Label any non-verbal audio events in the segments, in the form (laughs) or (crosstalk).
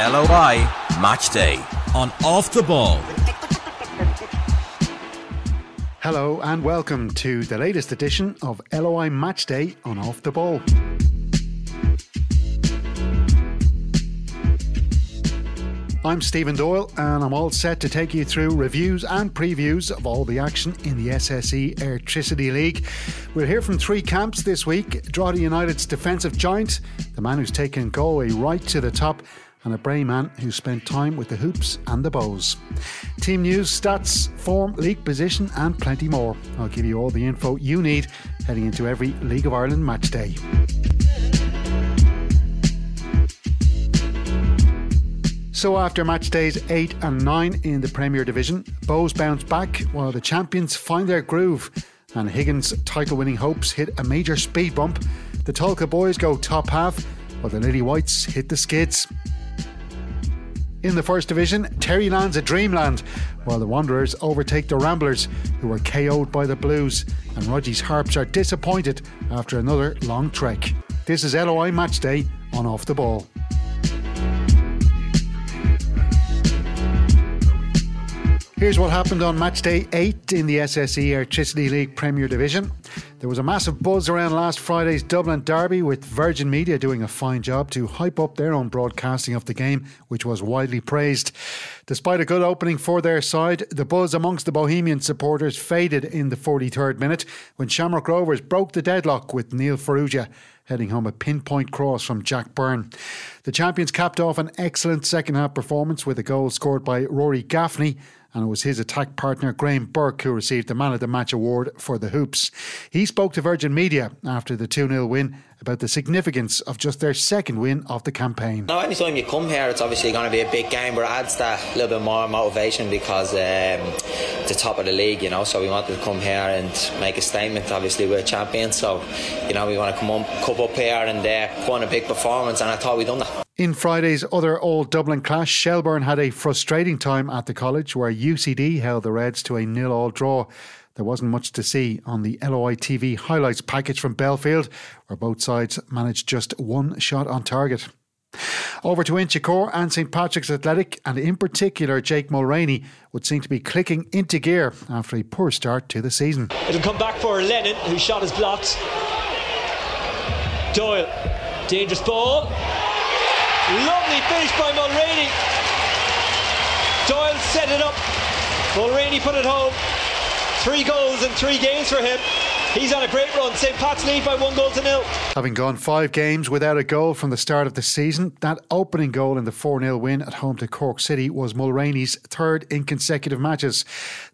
LOI Match Day on Off the Ball. Hello and welcome to the latest edition of LOI Match Day on Off the Ball. I'm Stephen Doyle and I'm all set to take you through reviews and previews of all the action in the SSE Airtricity League. We'll hear from three camps this week Drogheda United's defensive giant, the man who's taken Galway right to the top, and a Bray man who spent time with the hoops and the bows. Team news, stats, form, league position, and plenty more. I'll give you all the info you need heading into every League of Ireland match day. So after match days 8 and 9 in the Premier Division, Bows bounce back while the champions find their groove and Higgins' title winning hopes hit a major speed bump. The Tolka boys go top half while the Lily Whites hit the skids. In the First Division, Terry lands a dreamland, while the Wanderers overtake the Ramblers, who were KO'd by the Blues, and Roger's Harps are disappointed after another long trek. This is LOI Match Day on Off the Ball. Here's what happened on match day 8 in the SSE Airtricity League Premier Division. There was a massive buzz around last Friday's Dublin Derby with Virgin Media doing a fine job to hype up their own broadcasting of the game, which was widely praised. Despite a good opening for their side, the buzz amongst the Bohemian supporters faded in the 43rd minute when Shamrock Rovers broke the deadlock with Neil Farrugia heading home a pinpoint cross from Jack Byrne. The champions capped off an excellent second half performance with a goal scored by Rory Gaffney and it was his attack partner Graham Burke who received the Man of the Match award for the Hoops. He spoke to Virgin Media after the 2 0 win about the significance of just their second win of the campaign. Now, anytime you come here, it's obviously going to be a big game, but it adds that little bit more motivation because um, it's the top of the league, you know. So we wanted to come here and make a statement. Obviously, we're champions, so you know we want to come up, come up here and uh, put on a big performance, and I thought we done that. In Friday's other All Dublin clash, Shelbourne had a frustrating time at the college where UCD held the Reds to a nil-all draw. There wasn't much to see on the LOI TV highlights package from Belfield, where both sides managed just one shot on target. Over to Inchicore and St Patrick's Athletic, and in particular Jake Mulraney, would seem to be clicking into gear after a poor start to the season. It'll come back for Lennon, who shot his blocked. Doyle, dangerous ball. Lovely finish by Mulraney. Doyle set it up. Mulraney put it home. Three goals in three games for him. He's on a great run. St. Pat's lead by one goal to nil. Having gone five games without a goal from the start of the season, that opening goal in the 4 0 win at home to Cork City was Mulraney's third in consecutive matches.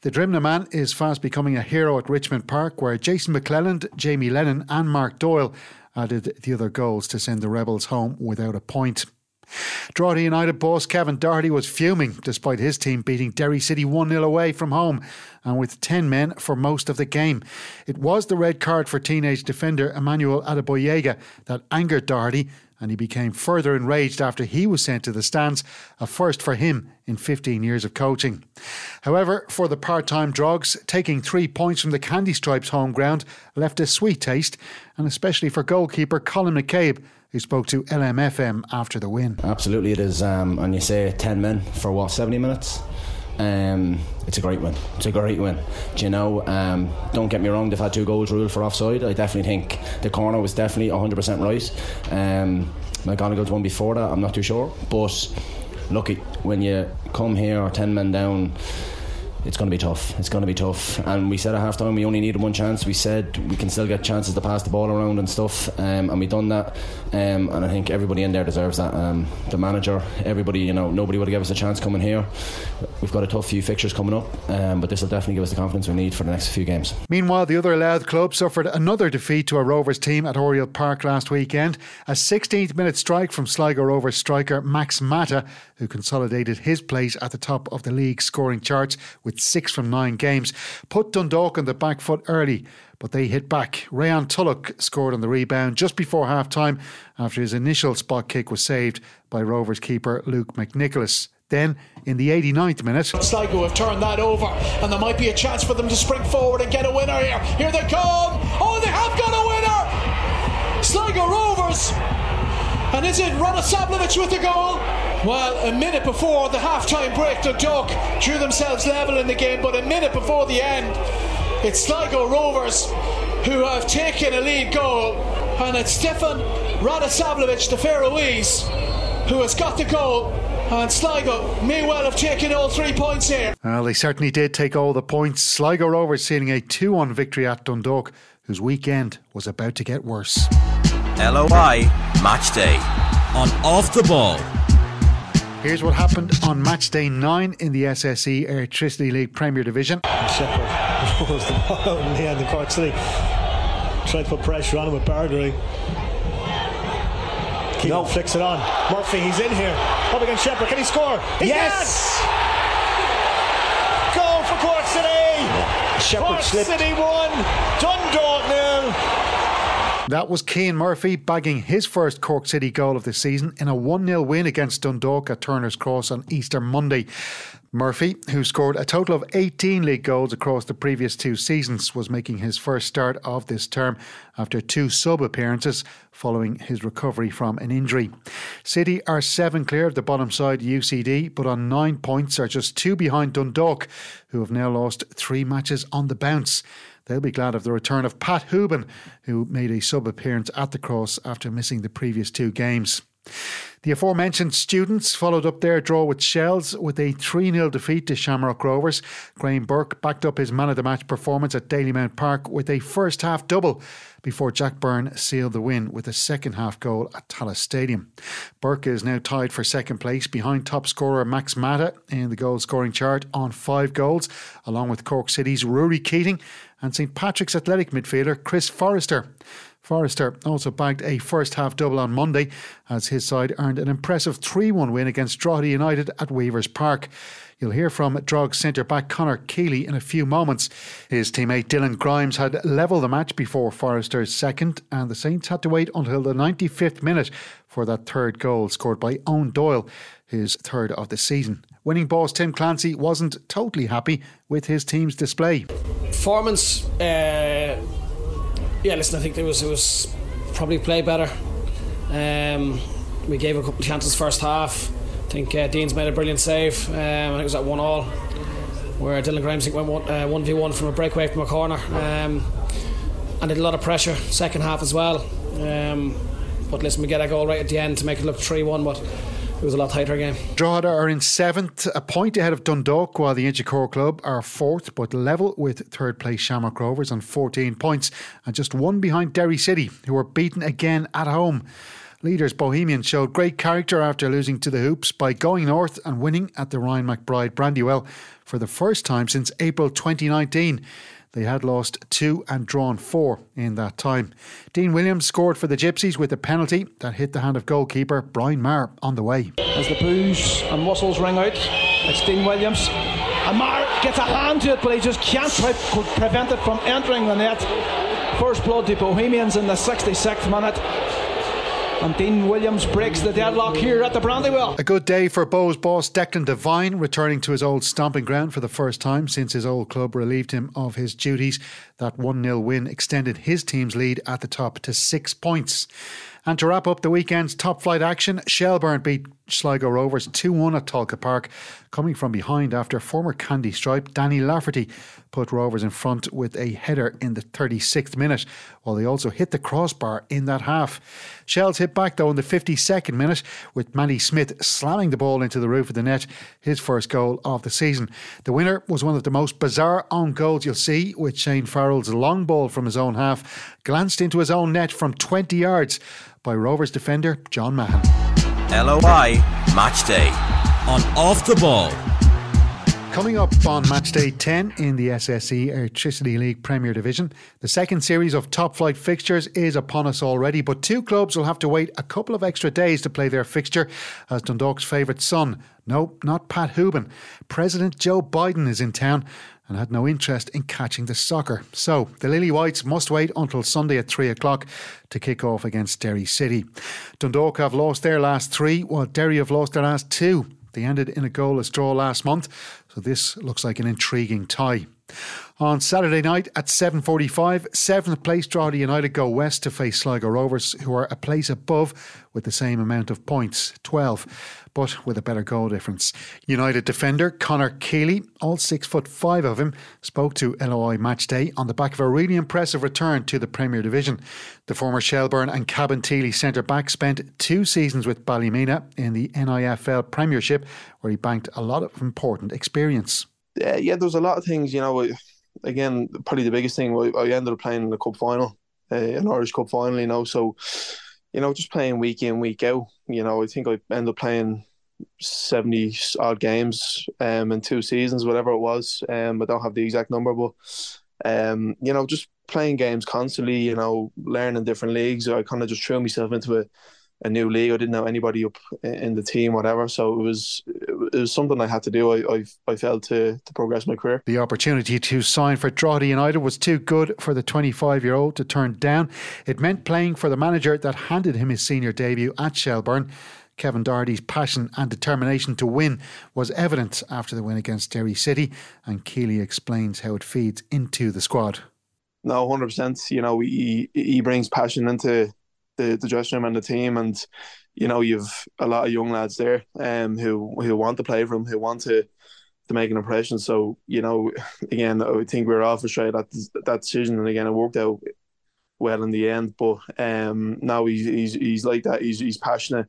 The Drimnagh man is fast becoming a hero at Richmond Park, where Jason McClelland, Jamie Lennon, and Mark Doyle added the other goals to send the Rebels home without a point. Drogheda United boss Kevin Doherty was fuming despite his team beating Derry City 1 0 away from home and with 10 men for most of the game. It was the red card for teenage defender Emmanuel Adegboyega that angered Doherty and he became further enraged after he was sent to the stands, a first for him in 15 years of coaching. However, for the part time Drogs, taking three points from the Candy Stripes home ground left a sweet taste, and especially for goalkeeper Colin McCabe, who spoke to LMFM after the win. Absolutely, it is. Um, and you say 10 men for what, 70 minutes? Um, it's a great win. It's a great win. Do you know? Um, don't get me wrong. They've had two goals ruled for offside. I definitely think the corner was definitely 100% right. Um, McGonigal's one before that. I'm not too sure. But look, when you come here ten men down it's going to be tough. It's going to be tough. And we said at half time we only needed one chance. We said we can still get chances to pass the ball around and stuff. Um, and we've done that. Um, and I think everybody in there deserves that. Um, the manager, everybody, you know, nobody would have given us a chance coming here. We've got a tough few fixtures coming up, um, but this will definitely give us the confidence we need for the next few games. Meanwhile, the other Louth club suffered another defeat to a Rovers team at Oriel Park last weekend. A 16th minute strike from Sligo Rovers striker Max Mata, who consolidated his place at the top of the league scoring charts with six from nine games, put Dundalk on the back foot early, but they hit back. Rayhaan Tulloch scored on the rebound just before half time after his initial spot kick was saved by Rovers keeper Luke McNicholas. Then, in the 89th minute, Sligo have turned that over, and there might be a chance for them to spring forward and get a winner here. Here they come! Oh, they have got a winner! Sligo Rovers! And is it Radosavljevic with the goal? Well, a minute before the half-time break, the Duck drew themselves level in the game, but a minute before the end, it's Sligo Rovers who have taken a lead goal, and it's Stefan Radosavljevic, the Faroese, who has got the goal. And Sligo may well have taken all three points here. Well, they certainly did take all the points. Sligo Rovers sealing a 2 1 victory at Dundalk, whose weekend was about to get worse. LOI Match Day on Off the Ball. Here's what happened on match day nine in the SSE Airtricity League Premier Division. Shepperd rolls (laughs) the ball out in the end of Cork City. Tried to put pressure on him with Bargery. Keegan no. flicks it on. Murphy, he's in here. Up against Shepperd. Can he score? He yes! Can! Goal for Cork City! Shepherd Cork slipped. City won. Dundalk nil. That was Cian Murphy bagging his first Cork City goal of the season in a 1 0 win against Dundalk at Turner's Cross on Easter Monday. Murphy, who scored a total of 18 league goals across the previous two seasons, was making his first start of this term after two sub appearances following his recovery from an injury. City are seven clear of the bottom side UCD, but on nine points are just two behind Dundalk, who have now lost three matches on the bounce. They'll be glad of the return of Pat Hoban, who made a sub appearance at the cross after missing the previous two games. The aforementioned students followed up their draw with Shells with a 3 0 defeat to Shamrock Rovers. Graham Burke backed up his man of the match performance at Dalymount Park with a first half double before Jack Byrne sealed the win with a second half goal at Tallaght Stadium. Burke is now tied for second place behind top scorer Max Mata in the goal scoring chart on five goals, along with Cork City's Ruairi Keating and St Patrick's Athletic midfielder Chris Forrester. Forrester also bagged a first half double on Monday as his side earned an impressive 3 1 win against Drogheda United at Weavers Park. You'll hear from Drog centre back Conor Keeley in a few moments. His teammate Dylan Grimes had levelled the match before Forrester's second, and the Saints had to wait until the 95th minute for that third goal scored by Owen Doyle, his third of the season. Winning boss Tim Clancy wasn't totally happy with his team's display. Performance, uh, yeah, listen, I think it was it was probably play better. Um, we gave a couple of chances first half. I think uh, Dean's made a brilliant save. Um, I think it was at one all, where Dylan Grimes went one uh, one v one from a breakaway from a corner, um, and did a lot of pressure second half as well. Um, but listen, we get a goal right at the end to make it look three one, but it was a lot tighter game. Drogheda are in seventh, a point ahead of Dundalk, while the Inchicore Club are fourth, but level with third place Shamrock Rovers on 14 points, and just one behind Derry City, who were beaten again at home. Leaders Bohemians showed great character after losing to the Hoops by going north and winning at the Ryan McBride Brandywell for the first time since April 2019. They had lost two and drawn four in that time. Dean Williams scored for the Gypsies with a penalty that hit the hand of goalkeeper Brian Maher on the way. As the boos and whistles ring out, it's Dean Williams. And Maher gets a hand to it, but he just can't pre- prevent it from entering the net. First blood to Bohemians in the 66th minute. And Dean Williams breaks the deadlock here at the Brandywell. A good day for Bohs boss Declan Devine, returning to his old stomping ground for the first time since his old club relieved him of his duties. That 1 0 win extended his team's lead at the top to six points. And to wrap up the weekend's top flight action, Shelbourne beat Sligo Rovers 2 1 at Tolka Park, coming from behind after former Candy Stripe Danny Lafferty put Rovers in front with a header in the 36th minute, while they also hit the crossbar in that half. Shells hit back though in the 52nd minute, with Manny Smith slamming the ball into the roof of the net, his first goal of the season. The winner was one of the most bizarre own goals you'll see, with Shane Farrell's long ball from his own half glanced into his own net from 20 yards by Rovers defender John Mahon. LOI Match Day. On Off the Ball. Coming up on match day 10 in the SSE Airtricity League Premier Division, the second series of top flight fixtures is upon us already, but two clubs will have to wait a couple of extra days to play their fixture as Dundalk's favourite son, no, not Pat Hoban, President Joe Biden is in town and had no interest in catching the soccer. So the Lily Whites must wait until Sunday at 3 o'clock to kick off against Derry City. Dundalk have lost their last three, while Derry have lost their last two. They ended in a goalless draw last month, so this looks like an intriguing tie. On Saturday night at 7.45, 7th place Drogheda United go west to face Sligo Rovers, who are a place above with the same amount of points, 12 but with a better goal difference. United defender Conor Keeley, all six foot five of him, spoke to LOI Matchday on the back of a really impressive return to the Premier Division. The former Shelbourne and Cabinteely centre back spent two seasons with Ballymena in the NIFL Premiership, where he banked a lot of important experience. Yeah, yeah, there was a lot of things, you know. Again, probably the biggest thing, I ended up playing in the cup final, uh, an Irish Cup final, you know, so you know, just playing week in, week out. You know, I think I ended up playing 70 odd games um, in two seasons, whatever it was. Um, I don't have the exact number, but, um, you know, just playing games constantly, you know, learning different leagues. I kind of just threw myself into a, a new league. I didn't know anybody up in the team, whatever. So it was it was something I had to do. I I, I felt to to progress my career. The opportunity to sign for Drogheda United was too good for the 25 year old to turn down. It meant playing for the manager that handed him his senior debut at Shelbourne. Kevin Doherty's passion and determination to win was evident after the win against Derry City, and Keeley explains how it feeds into the squad. No, hundred percent. You know, he he brings passion into the, the dressing room and the team, and you know, you've a lot of young lads there, um, who who want to play for him, who want to to make an impression. So you know, (laughs) again, I think we are all frustrated at that decision, and again, it worked out well in the end. But um, now he's he's he's like that. He's he's passionate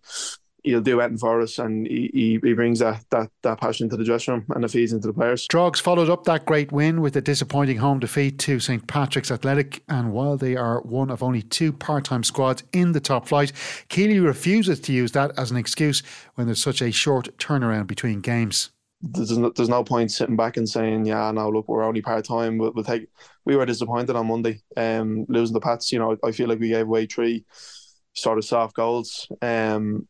he'll do anything for us and he, he, he brings that, that that passion into the dressing room and it feeds into the players. Drogs followed up that great win with a disappointing home defeat to St Patrick's Athletic and while they are one of only two part-time squads in the top flight, Keeley refuses to use that as an excuse when there's such a short turnaround between games. There's no, there's no point sitting back and saying, yeah, no, look, we're only part time. We'll, we'll, take. We were disappointed on Monday, um, losing the Pats. You know, I feel like we gave away three sort of soft goals. Um,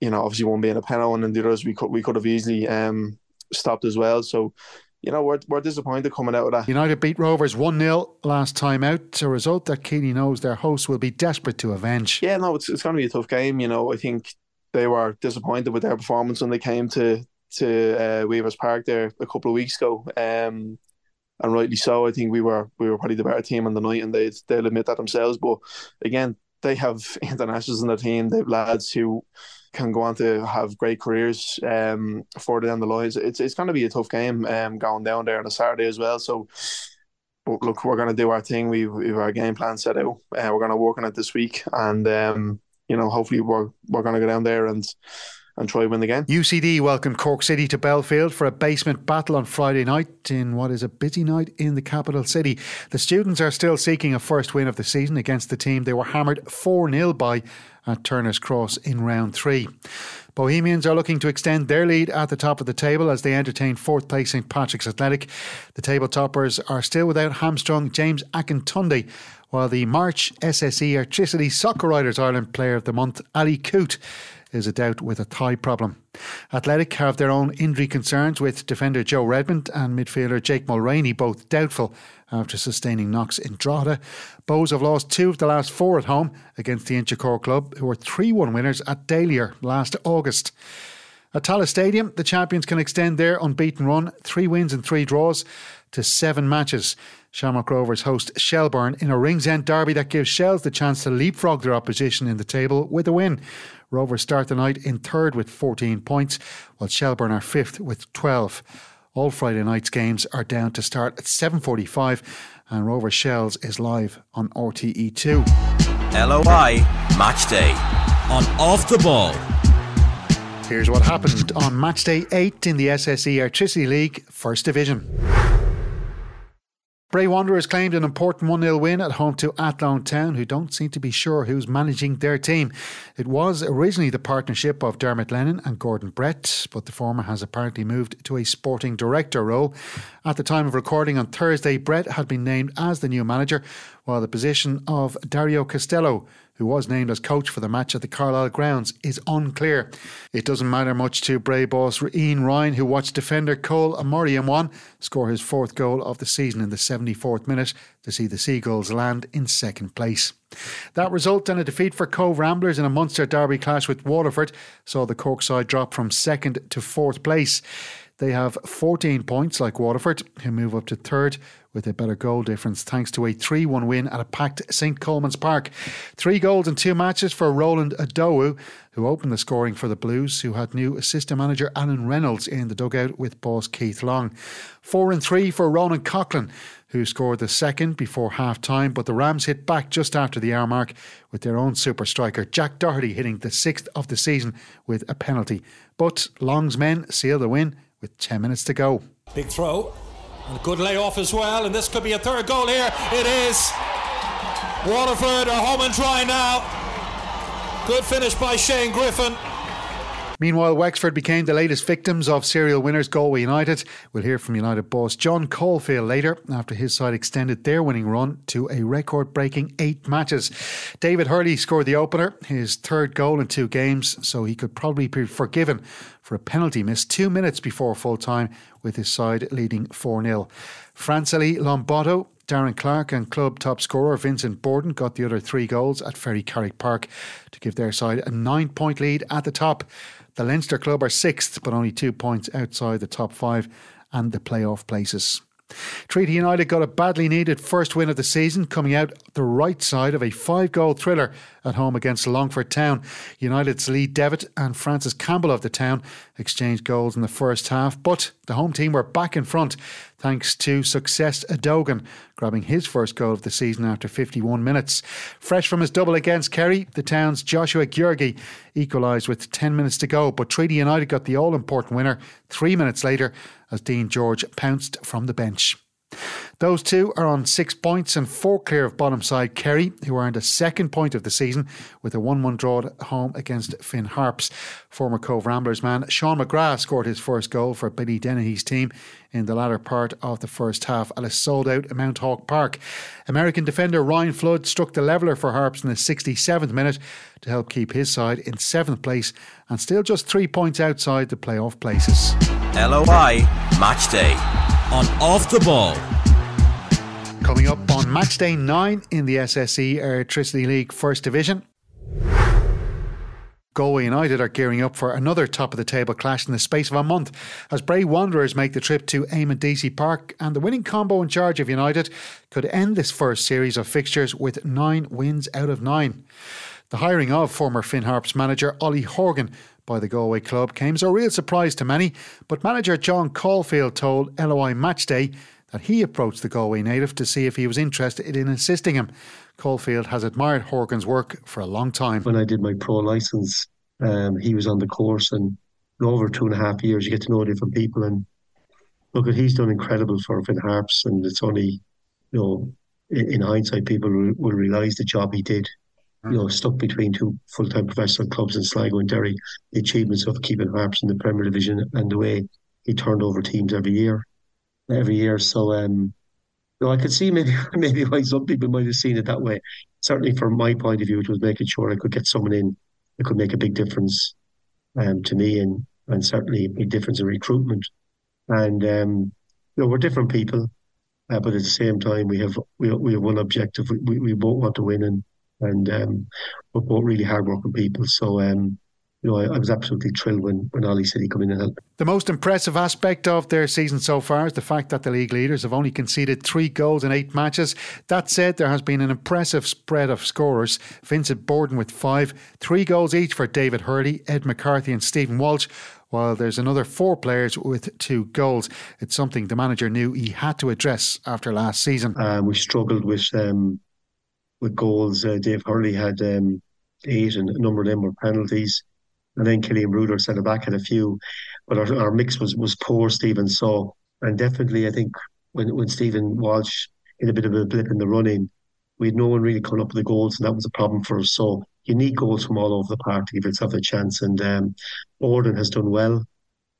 you know, obviously one being a penalty and the others we could we could have easily um, stopped as well. So, you know, we're, we're disappointed coming out of that. United beat Rovers 1 0 last time out, a result that Keeley knows their hosts will be desperate to avenge. Yeah, no, it's, it's going to be a tough game. You know, I think they were disappointed with their performance when they came to to uh, Weavers Park there a couple of weeks ago. Um, and rightly so. I think we were we were probably the better team on the night, and they they'll admit that themselves. But again, they have (laughs) internationals in their team. They have lads who can go on to have great careers um, further down the lines. It's it's going to be a tough game um, going down there on a Saturday as well. So, but look, we're going to do our thing. We we have our game plan set out. Uh, we're going to work on it this week, and um, you know, hopefully, we're we're going to go down there and and try to win the game. UCD welcomed Cork City to Belfield for a basement battle on Friday night in what is a busy night in the capital city. The students are still seeking a first win of the season against the team they were hammered 4 0 by at Turner's Cross in round three. Bohemians are looking to extend their lead at the top of the table as they entertain fourth place St Patrick's Athletic. The table toppers are still without hamstrung James Akintunde, while the March SSE Airtricity Soccer Writers Ireland Player of the Month, Ali Coote, is a doubt with a thigh problem. Athletic have their own injury concerns with defender Joe Redmond and midfielder Jake Mulraney both doubtful after sustaining knocks in Drogheda. Bohs have lost two of the last four at home against the Inchicore club, who were 3 1 winners at Dalyer last August. At Tallaght Stadium, the champions can extend their unbeaten run, three wins and three draws, to seven matches. Shamrock Rovers host Shelbourne in a Ringsend derby that gives Shells the chance to leapfrog their opposition in the table with a win. Rovers start the night in third with 14 points, while Shelbourne are fifth with 12. All Friday night's games are down to start at 7.45 and Rover Shells is live on RTE2. LOI Match Day on Off the Ball. Here's what happened on match day 8 in the SSE Airtricity League First Division. Bray Wanderers claimed an important 1 0 win at home to Athlone Town, who don't seem to be sure who's managing their team. It was originally the partnership of Dermot Lennon and Gordon Brett, but the former has apparently moved to a sporting director role. At the time of recording on Thursday, Brett had been named as the new manager, while the position of Dario Costello, who was named as coach for the match at the Carlisle grounds, is unclear. It doesn't matter much to Bray boss Ian Ryan, who watched defender Cole Amoriamwan score his fourth goal of the season in the 74th minute to see the Seagulls land in second place. That result and a defeat for Cobh Ramblers in a Munster derby clash with Waterford saw the Cork side drop from second to fourth place. They have 14 points like Waterford, who move up to third with a better goal difference thanks to a 3 1 win at a packed St Colman's Park. Three goals in two matches for Roland Idowu, who opened the scoring for the Blues, who had new assistant manager Alan Reynolds in the dugout with boss Keith Long. Four and three for Ronan Coughlin, who scored the second before half time, but the Rams hit back just after the hour mark with their own super striker, Jack Doherty, hitting the sixth of the season with a penalty. But Long's men seal the win with 10 minutes to go. Big throw. And good layoff as well, and this could be a third goal here. It is. Waterford are home and dry now. Good finish by Shane Griffin. Meanwhile, Wexford became the latest victims of serial winners Galway United. We'll hear from United boss John Caulfield later after his side extended their winning run to a record breaking eight matches. David Hurley scored the opener, his third goal in two games, so he could probably be forgiven for a penalty miss two minutes before full time with his side leading 4 0. Francely Lomboto Darren Clarke and club top scorer Vincent Borden got the other three goals at Ferrycarrig Park to give their side a nine point lead at the top. The Leinster club are sixth, but only two points outside the top five and the playoff places. Treaty United got a badly needed first win of the season, coming out the right side of a five goal thriller at home against Longford Town. United's Lee Devitt and Francis Campbell of the town exchanged goals in the first half, but the home team were back in front thanks to Success Edogun grabbing his first goal of the season after 51 minutes. Fresh from his double against Kerry, the town's Joshua Giurgi equalised with 10 minutes to go, but Treaty United got the all important winner three minutes later as Dean George pounced from the bench. Those two are on six points and four clear of bottom side Kerry, who earned a second point of the season with a 1 1 draw at home against Finn Harps. Former Cobh Ramblers man Sean McGrath scored his first goal for Billy Dennehy's team in the latter part of the first half at a sold out Mounthawk Park. American defender Ryan Flood struck the leveller for Harps in the 67th minute to help keep his side in seventh place and still just three points outside the playoff places. LOI Match Day on Off the Ball. Coming up on match day nine in the SSE Airtricity League First Division. Galway United are gearing up for another top of the table clash in the space of a month as Bray Wanderers make the trip to Eamonn Deacy Park and the winning combo in charge of United could end this first series of fixtures with nine wins out of nine. The hiring of former Finn Harps manager Ollie Horgan by the Galway club came as a real surprise to many, but manager John Caulfield told LOI Matchday that he approached the Galway native to see if he was interested in assisting him. Caulfield has admired Horgan's work for a long time. When I did my pro license, um, he was on the course, and over two and a half years, you get to know different people. And look, at he's done incredible for Finn Harps, and it's only, you know, in, in hindsight, people will, will realise the job he did. You know, stuck between two full-time professional clubs in Sligo and Derry, the achievements of keeping Harps in the Premier Division, and the way he turned over teams every year every year. So um, you know, I could see maybe (laughs) maybe why some people might have seen it that way. Certainly, from my point of view, it was making sure I could get someone in that could make a big difference um, to me, and and certainly a big difference in recruitment. And um, you know, we're different people, uh, but at the same time, we have we we have one objective. We we both want to win, and and um, we're both really hardworking people. So um, you know, I, I, was absolutely thrilled when, when Ollie said he'd come in and help. The most impressive aspect of their season so far is the fact that the league leaders have only conceded three goals in eight matches. That said, there has been an impressive spread of scorers. Vincent Borden with five, three goals each for David Hurley, Ed McCarthy, and Stephen Walsh. While there's another four players with two goals, it's something the manager knew he had to address after last season. Um, we struggled with um, with goals. Uh, Dave Hurley had um, eight, and a number of them were penalties and then Killian Brouder centre back had a few, but our, our mix was was poor. Stephen so and definitely I think when when Stephen Walsh in a bit of a blip in the running, we had no one really coming up with the goals, and that was a problem for us. So you need goals from all over the park to give yourself a chance. And um, Orden has done well,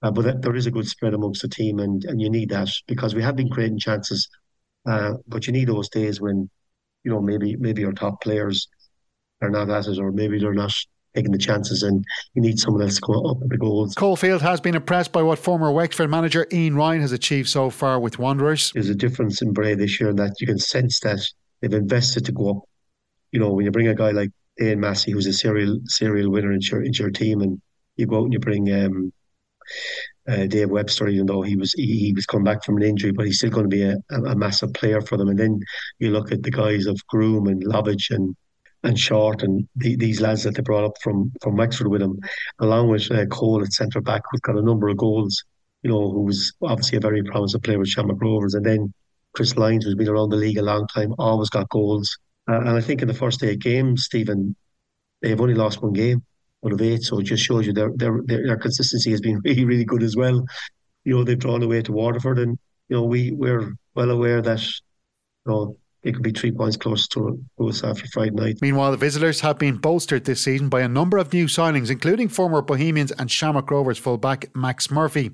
uh, but there is a good spread amongst the team, and and you need that because we have been creating chances, uh, but you need those days when you know maybe maybe our top players are not at it, or maybe they're not taking the chances and you need someone else to go up with the goals. Caulfield has been impressed by what former Wexford manager Ian Ryan has achieved so far with Wanderers. There's a difference in Bray this year in that you can sense that they've invested to go up. You know, when you bring a guy like Ian Massey, who's a serial serial winner into your, into your team, and you go out and you bring um, uh, Dave Webster, even though he was he, he was coming back from an injury, but he's still going to be a, a, a, massive player for them. And then you look at the guys of Groom and Lobbage and and Short and the, these lads that they brought up from from Wexford with them, along with uh, Cole at centre back, who's got a number of goals. You know, who was obviously a very promising player with Shamrock Rovers, and then Chris Lyons, who's been around the league a long time, always got goals. Uh, and I think in the first eight games, Stephen, they've only lost one game out of eight, so it just shows you their their their consistency has been (laughs) really really good as well. You know, they've drawn away to Waterford, and you know we we're well aware that you know it could be three points close to us after Friday night. Meanwhile, the visitors have been bolstered this season by a number of new signings, including former Bohemians and Shamrock Rovers fullback Max Murphy.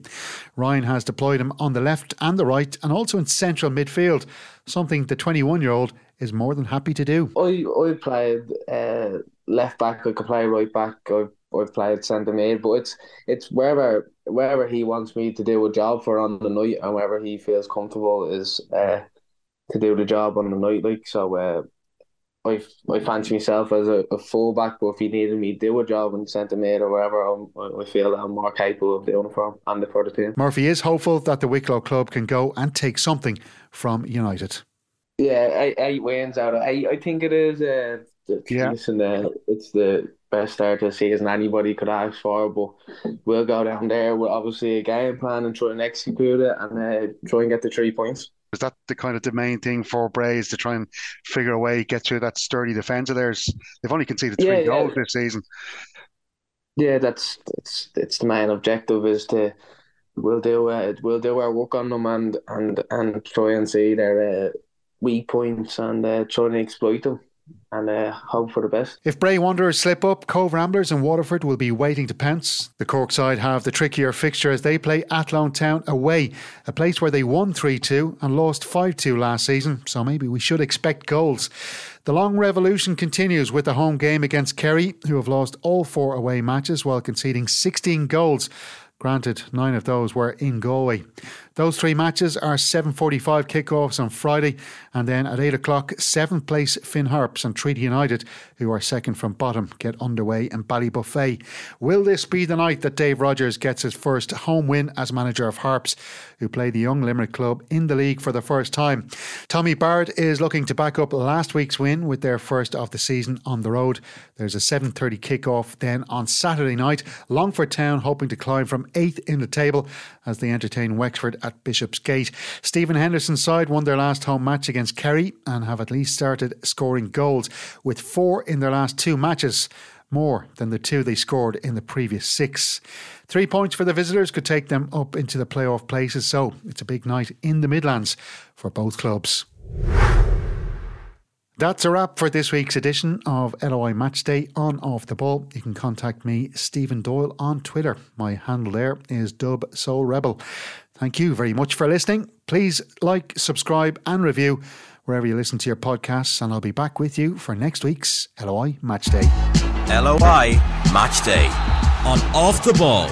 Ryan has deployed him on the left and the right, and also in central midfield, something the 21 year old is more than happy to do. I I played uh, left back. I could play right back. I've, I've played centre mid, but it's it's wherever wherever he wants me to do a job for on the night, and wherever he feels comfortable is. Uh, to do the job on the night. Like so, uh, I I fancy myself as a, a fullback, but if he needed me to do a job in centre mid or wherever, I'm, I feel that I'm more capable of doing it for him and the for the team. Murphy is hopeful that the Wicklow club can go and take something from United. Yeah, eight, eight wins out of eight. I think it is. Uh, yeah. Listen, uh, it's the best start to the season anybody could ask for. But we'll go down there with obviously a game plan and try and execute it and uh, try and get the three points. Is that the kind of the main thing for Brays to try and figure a way get through that sturdy defence of theirs? They've only conceded three yeah, goals yeah. this season. Yeah, that's it's it's the main objective is to we'll do uh, we'll do our work on them and and and try and see their uh, weak points and uh, try and exploit them and uh, hope for the best. If Bray Wanderers slip up, Cobh Ramblers and Waterford will be waiting to pounce. The Cork side have the trickier fixture as they play Athlone Town away, a place where they won 3 2 and lost 5 2 last season, so maybe we should expect goals. The long revolution continues with the home game against Kerry, who have lost all four away matches while conceding 16 goals. Granted, nine of those were in Galway. Those three matches are 7.45 kickoffs on Friday and then at 8 o'clock, 7th place Finn Harps and Treaty United, who are second from bottom, get underway in Ballybofey. Will this be the night that Dave Rogers gets his first home win as manager of Harps, who play the young Limerick club in the league for the first time? Tommy Barrett is looking to back up last week's win with their first of the season on the road. There's a 7.30 kickoff then on Saturday night. Longford Town hoping to climb from 8th in the table as they entertain Wexford at Bishopsgate. Stephen Henderson's side won their last home match against Kerry and have at least started scoring goals with four in their last two matches, more than the two they scored in the previous six. Three points for the visitors could take them up into the playoff places, so it's a big night in the Midlands for both clubs. That's a wrap for this week's edition of LOI Matchday on Off the Ball. You can contact me, Stephen Doyle, on Twitter. My handle there is Dub Soul Rebel. Thank you very much for listening. Please like, subscribe, and review wherever you listen to your podcasts, and I'll be back with you for next week's LOI Match Day. LOI Match Day on Off the Ball.